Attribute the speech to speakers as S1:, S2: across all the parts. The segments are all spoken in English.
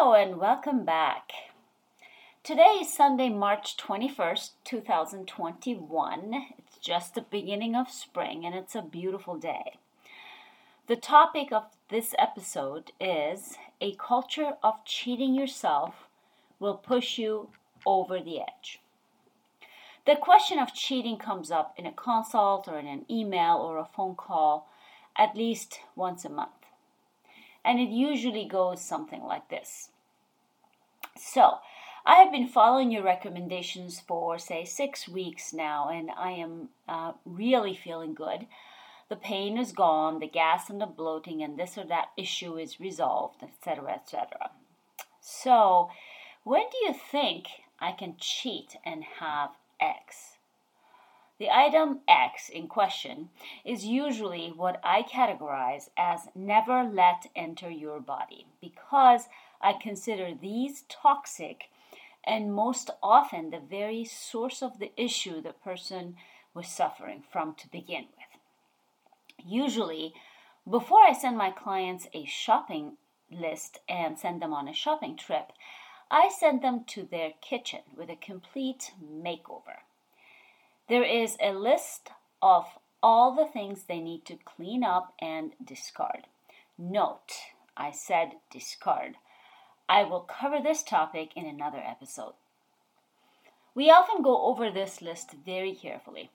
S1: Hello and welcome back. Today is Sunday, March 21st, 2021. It's just the beginning of spring and it's a beautiful day. The topic of this episode is a culture of cheating yourself will push you over the edge. The question of cheating comes up in a consult or in an email or a phone call at least once a month. And it usually goes something like this. So, I have been following your recommendations for, say, six weeks now, and I am uh, really feeling good. The pain is gone, the gas and the bloating, and this or that issue is resolved, etc., etc. So, when do you think I can cheat and have X? The item X in question is usually what I categorize as never let enter your body because I consider these toxic and most often the very source of the issue the person was suffering from to begin with. Usually, before I send my clients a shopping list and send them on a shopping trip, I send them to their kitchen with a complete makeover. There is a list of all the things they need to clean up and discard. Note, I said discard. I will cover this topic in another episode. We often go over this list very carefully,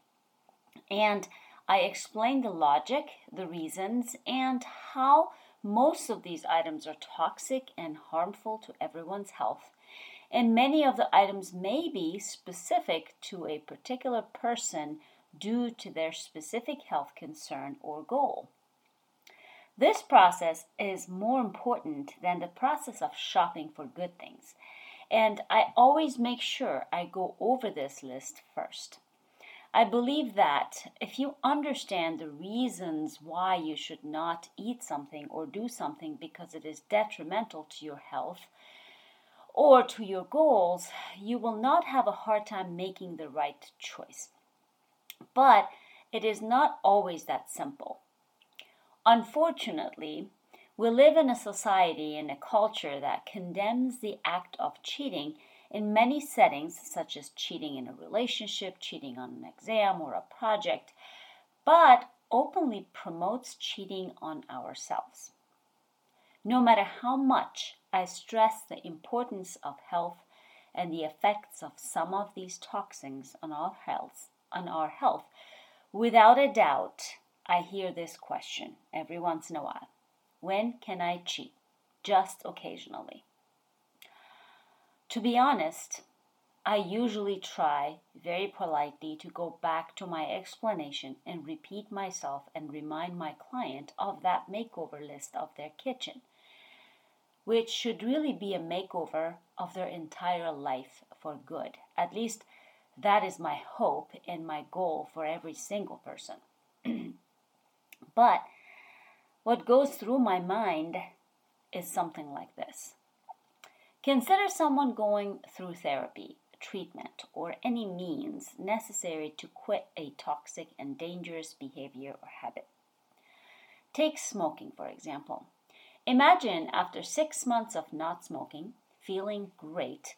S1: and I explain the logic, the reasons, and how most of these items are toxic and harmful to everyone's health and many of the items may be specific to a particular person due to their specific health concern or goal. This process is more important than the process of shopping for good things, and I always make sure I go over this list first. I believe that if you understand the reasons why you should not eat something or do something because it is detrimental to your health, or to your goals, you will not have a hard time making the right choice. But it is not always that simple. Unfortunately, we live in a society and a culture that condemns the act of cheating in many settings, such as cheating in a relationship, cheating on an exam or a project, but openly promotes cheating on ourselves. No matter how much I stress the importance of health and the effects of some of these toxins on our health, on our health, without a doubt, I hear this question every once in a while. When can I cheat? Just occasionally. To be honest, I usually try very politely to go back to my explanation and repeat myself and remind my client of that makeover list of their kitchen which should really be a makeover of their entire life for good. At least that is my hope and my goal for every single person. but what goes through my mind is something like this Consider someone going through therapy, treatment, or any means necessary to quit a toxic and dangerous behavior or habit. Take smoking, for example. Imagine after six months of not smoking, feeling great,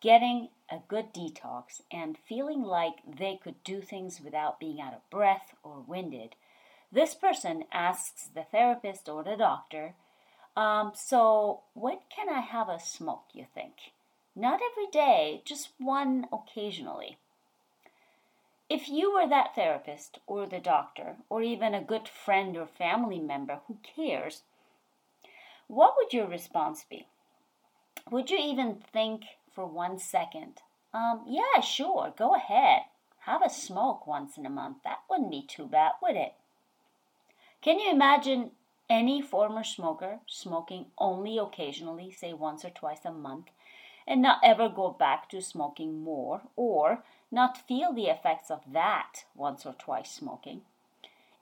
S1: getting a good detox, and feeling like they could do things without being out of breath or winded. This person asks the therapist or the doctor, um, So, when can I have a smoke, you think? Not every day, just one occasionally. If you were that therapist or the doctor, or even a good friend or family member who cares, what would your response be? Would you even think for one second, um, yeah, sure, go ahead. Have a smoke once in a month. That wouldn't be too bad, would it? Can you imagine any former smoker smoking only occasionally, say once or twice a month, and not ever go back to smoking more, or not feel the effects of that once or twice smoking?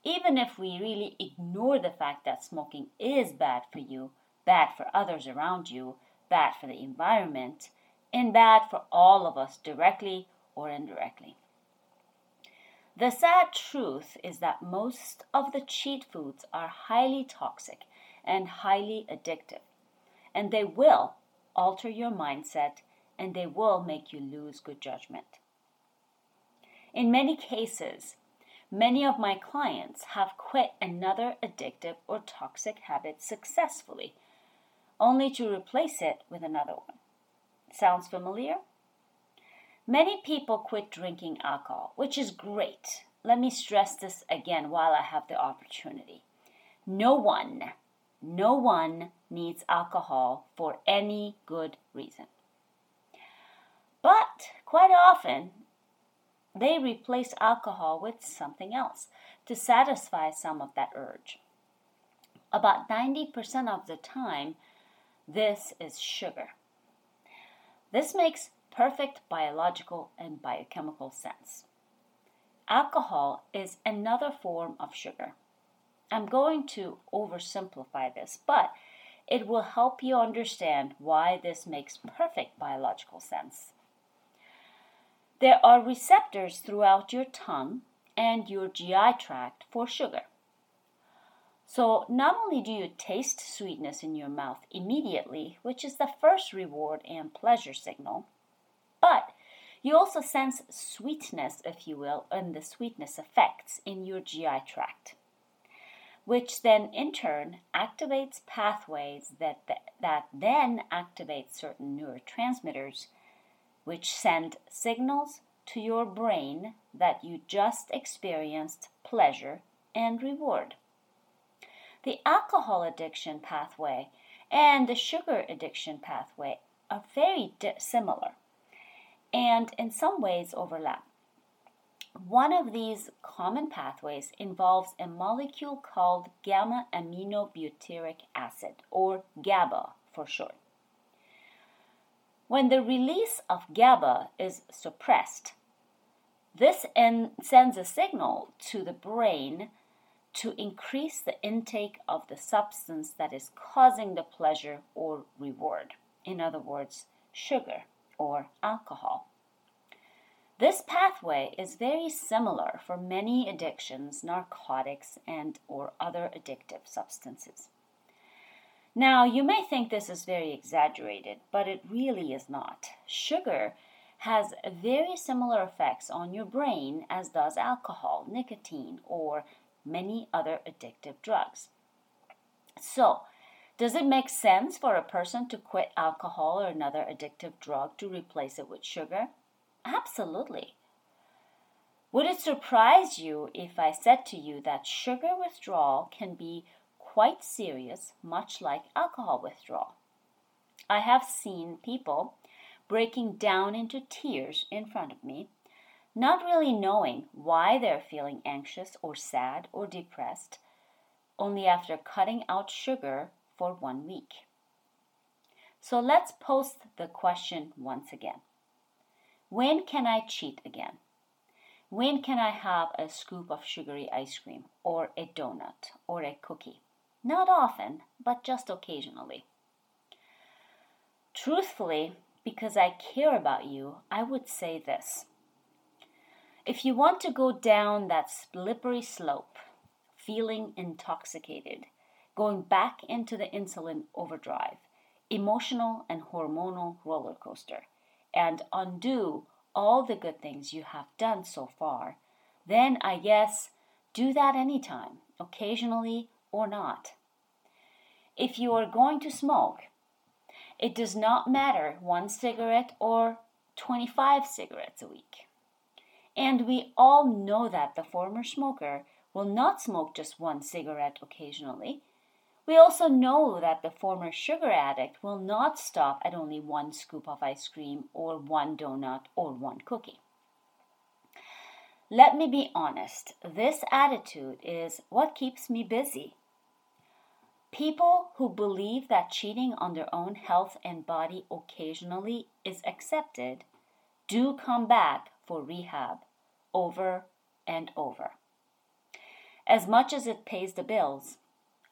S1: even if we really ignore the fact that smoking is bad for you, bad for others around you, bad for the environment, and bad for all of us directly or indirectly. The sad truth is that most of the cheat foods are highly toxic and highly addictive, and they will, alter your mindset, and they will make you lose good judgment. In many cases, many of my clients have quit another addictive or toxic habit successfully, only to replace it with another one. Sounds familiar? Many people quit drinking alcohol, which is great. Let me stress this again while I have the opportunity. No one, no one needs alcohol for any good reason. But quite often, they replace alcohol with something else to satisfy some of that urge. About 90% of the time, this is sugar. This makes perfect biological and biochemical sense. Alcohol is another form of sugar. I'm going to oversimplify this, but it will help you understand why this makes perfect biological sense. There are receptors throughout your tongue and your GI tract for sugar. So, not only do you taste sweetness in your mouth immediately, which is the first reward and pleasure signal, but you also sense sweetness, if you will, and the sweetness effects in your GI tract, which then in turn activates pathways that, that, then activate certain neurotransmitters, which send signals to your brain that you just experienced pleasure and reward. The alcohol addiction pathway and the sugar addiction pathway are very similar and in some ways overlap. One of these common pathways involves a molecule called gamma aminobutyric acid, or GABA for short. When the release of GABA is suppressed, this en- sends a signal to the brain to increase the intake of the substance that is causing the pleasure or reward. In other words, sugar or alcohol. This pathway is very similar for many addictions, narcotics, and or other addictive substances. Now, you may think this is very exaggerated, but it really is not. Sugar has very similar effects on your brain as does alcohol, nicotine, or many other addictive drugs. So, does it make sense for a person to quit alcohol or another addictive drug to replace it with sugar? Absolutely. Would it surprise you if I said to you that sugar withdrawal can be quite serious, much like alcohol withdrawal? I have seen people breaking down into tears in front of me not really knowing why they're feeling anxious or sad or depressed, only after cutting out sugar for one week. So let's post the question once again When can I cheat again? When can I have a scoop of sugary ice cream, or a donut, or a cookie? Not often, but just occasionally. Truthfully, because I care about you, I would say this. If you want to go down that slippery slope, feeling intoxicated, going back into the insulin overdrive, emotional and hormonal roller coaster, and undo all the good things you have done so far, then I guess do that anytime, occasionally or not. If you are going to smoke, it does not matter one cigarette or 25 cigarettes a week. And we all know that the former smoker will not smoke just one cigarette occasionally. We also know that the former sugar addict will not stop at only one scoop of ice cream or one donut or one cookie. Let me be honest, this attitude is what keeps me busy. People who believe that cheating on their own health and body occasionally is accepted do come back for rehab over and over. As much as it pays the bills,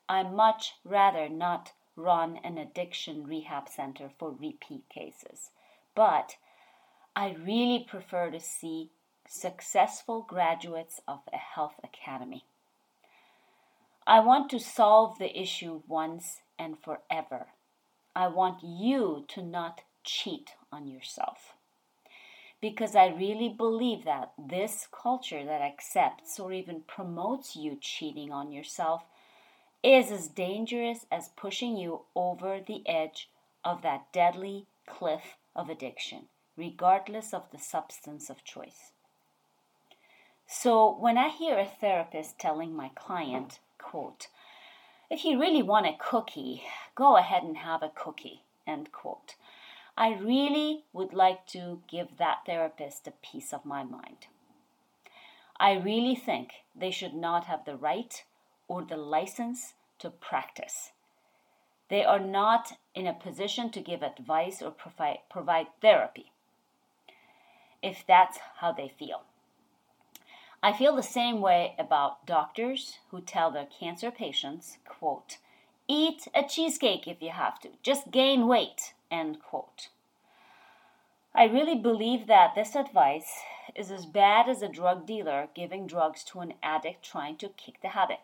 S1: I much rather not run an addiction rehab center for repeat cases, but I really prefer to see successful graduates of a health academy. I want to solve the issue once and forever. I want you to not cheat on yourself. Because I really believe that this culture that accepts or even promotes you cheating on yourself is as dangerous as pushing you over the edge of that deadly cliff of addiction, regardless of the substance of choice. So when I hear a therapist telling my client, quote, if you really want a cookie, go ahead and have a cookie, end quote. I really would like to give that therapist a piece of my mind. I really think they should not have the right or the license to practice. They are not in a position to give advice or provide, provide therapy if that's how they feel. I feel the same way about doctors who tell their cancer patients, quote, eat a cheesecake if you have to, just gain weight, end quote. I really believe that this advice is as bad as a drug dealer giving drugs to an addict trying to kick the habit.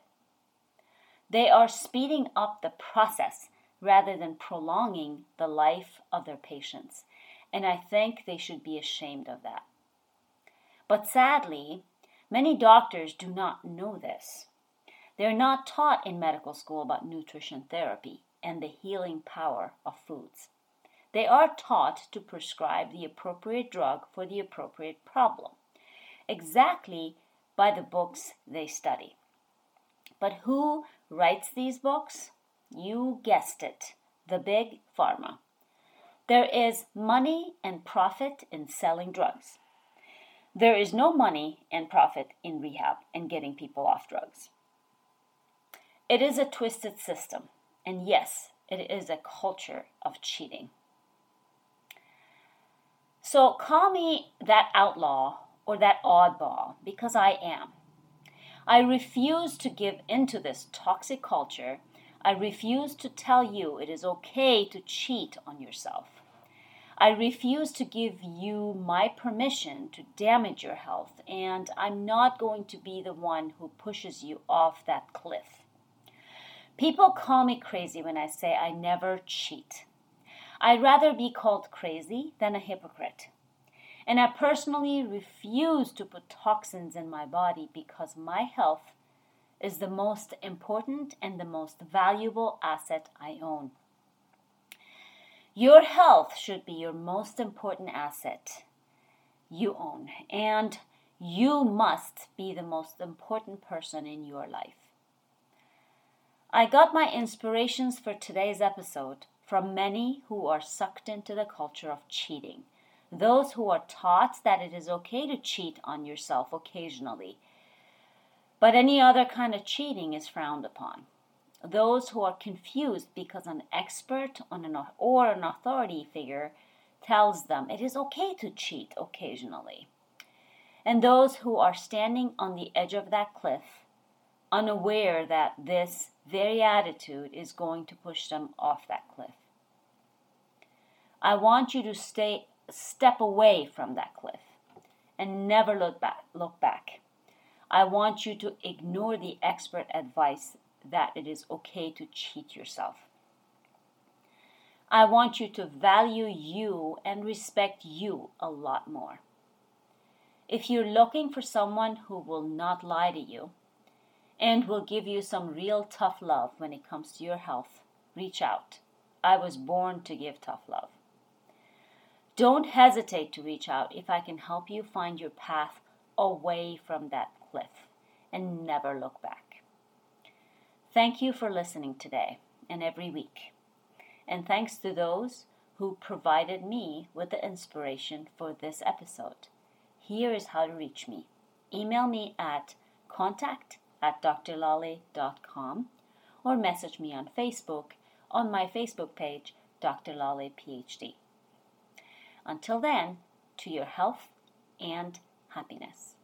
S1: They are speeding up the process rather than prolonging the life of their patients, and I think they should be ashamed of that. But sadly, Many doctors do not know this. They're not taught in medical school about nutrition therapy and the healing power of foods. They are taught to prescribe the appropriate drug for the appropriate problem, exactly by the books they study. But who writes these books? You guessed it the big pharma. There is money and profit in selling drugs. There is no money and profit in rehab and getting people off drugs. It is a twisted system, and yes, it is a culture of cheating. So call me that outlaw or that oddball because I am. I refuse to give into this toxic culture. I refuse to tell you it is okay to cheat on yourself. I refuse to give you my permission to damage your health, and I'm not going to be the one who pushes you off that cliff. People call me crazy when I say I never cheat. I'd rather be called crazy than a hypocrite. And I personally refuse to put toxins in my body because my health is the most important and the most valuable asset I own. Your health should be your most important asset you own, and you must be the most important person in your life. I got my inspirations for today's episode from many who are sucked into the culture of cheating, those who are taught that it is okay to cheat on yourself occasionally, but any other kind of cheating is frowned upon those who are confused because an expert or an authority figure tells them it is okay to cheat occasionally. And those who are standing on the edge of that cliff, unaware that this very attitude is going to push them off that cliff. I want you to stay step away from that cliff and never look back look back. I want you to ignore the expert advice that it is okay to cheat yourself. I want you to value you and respect you a lot more. If you're looking for someone who will not lie to you and will give you some real tough love when it comes to your health, reach out. I was born to give tough love. Don't hesitate to reach out if I can help you find your path away from that cliff and never look back. Thank you for listening today and every week. And thanks to those who provided me with the inspiration for this episode. Here is how to reach me. Email me at contact at drlale.com or message me on Facebook on my Facebook page, Dr. Lale PhD. Until then, to your health and happiness.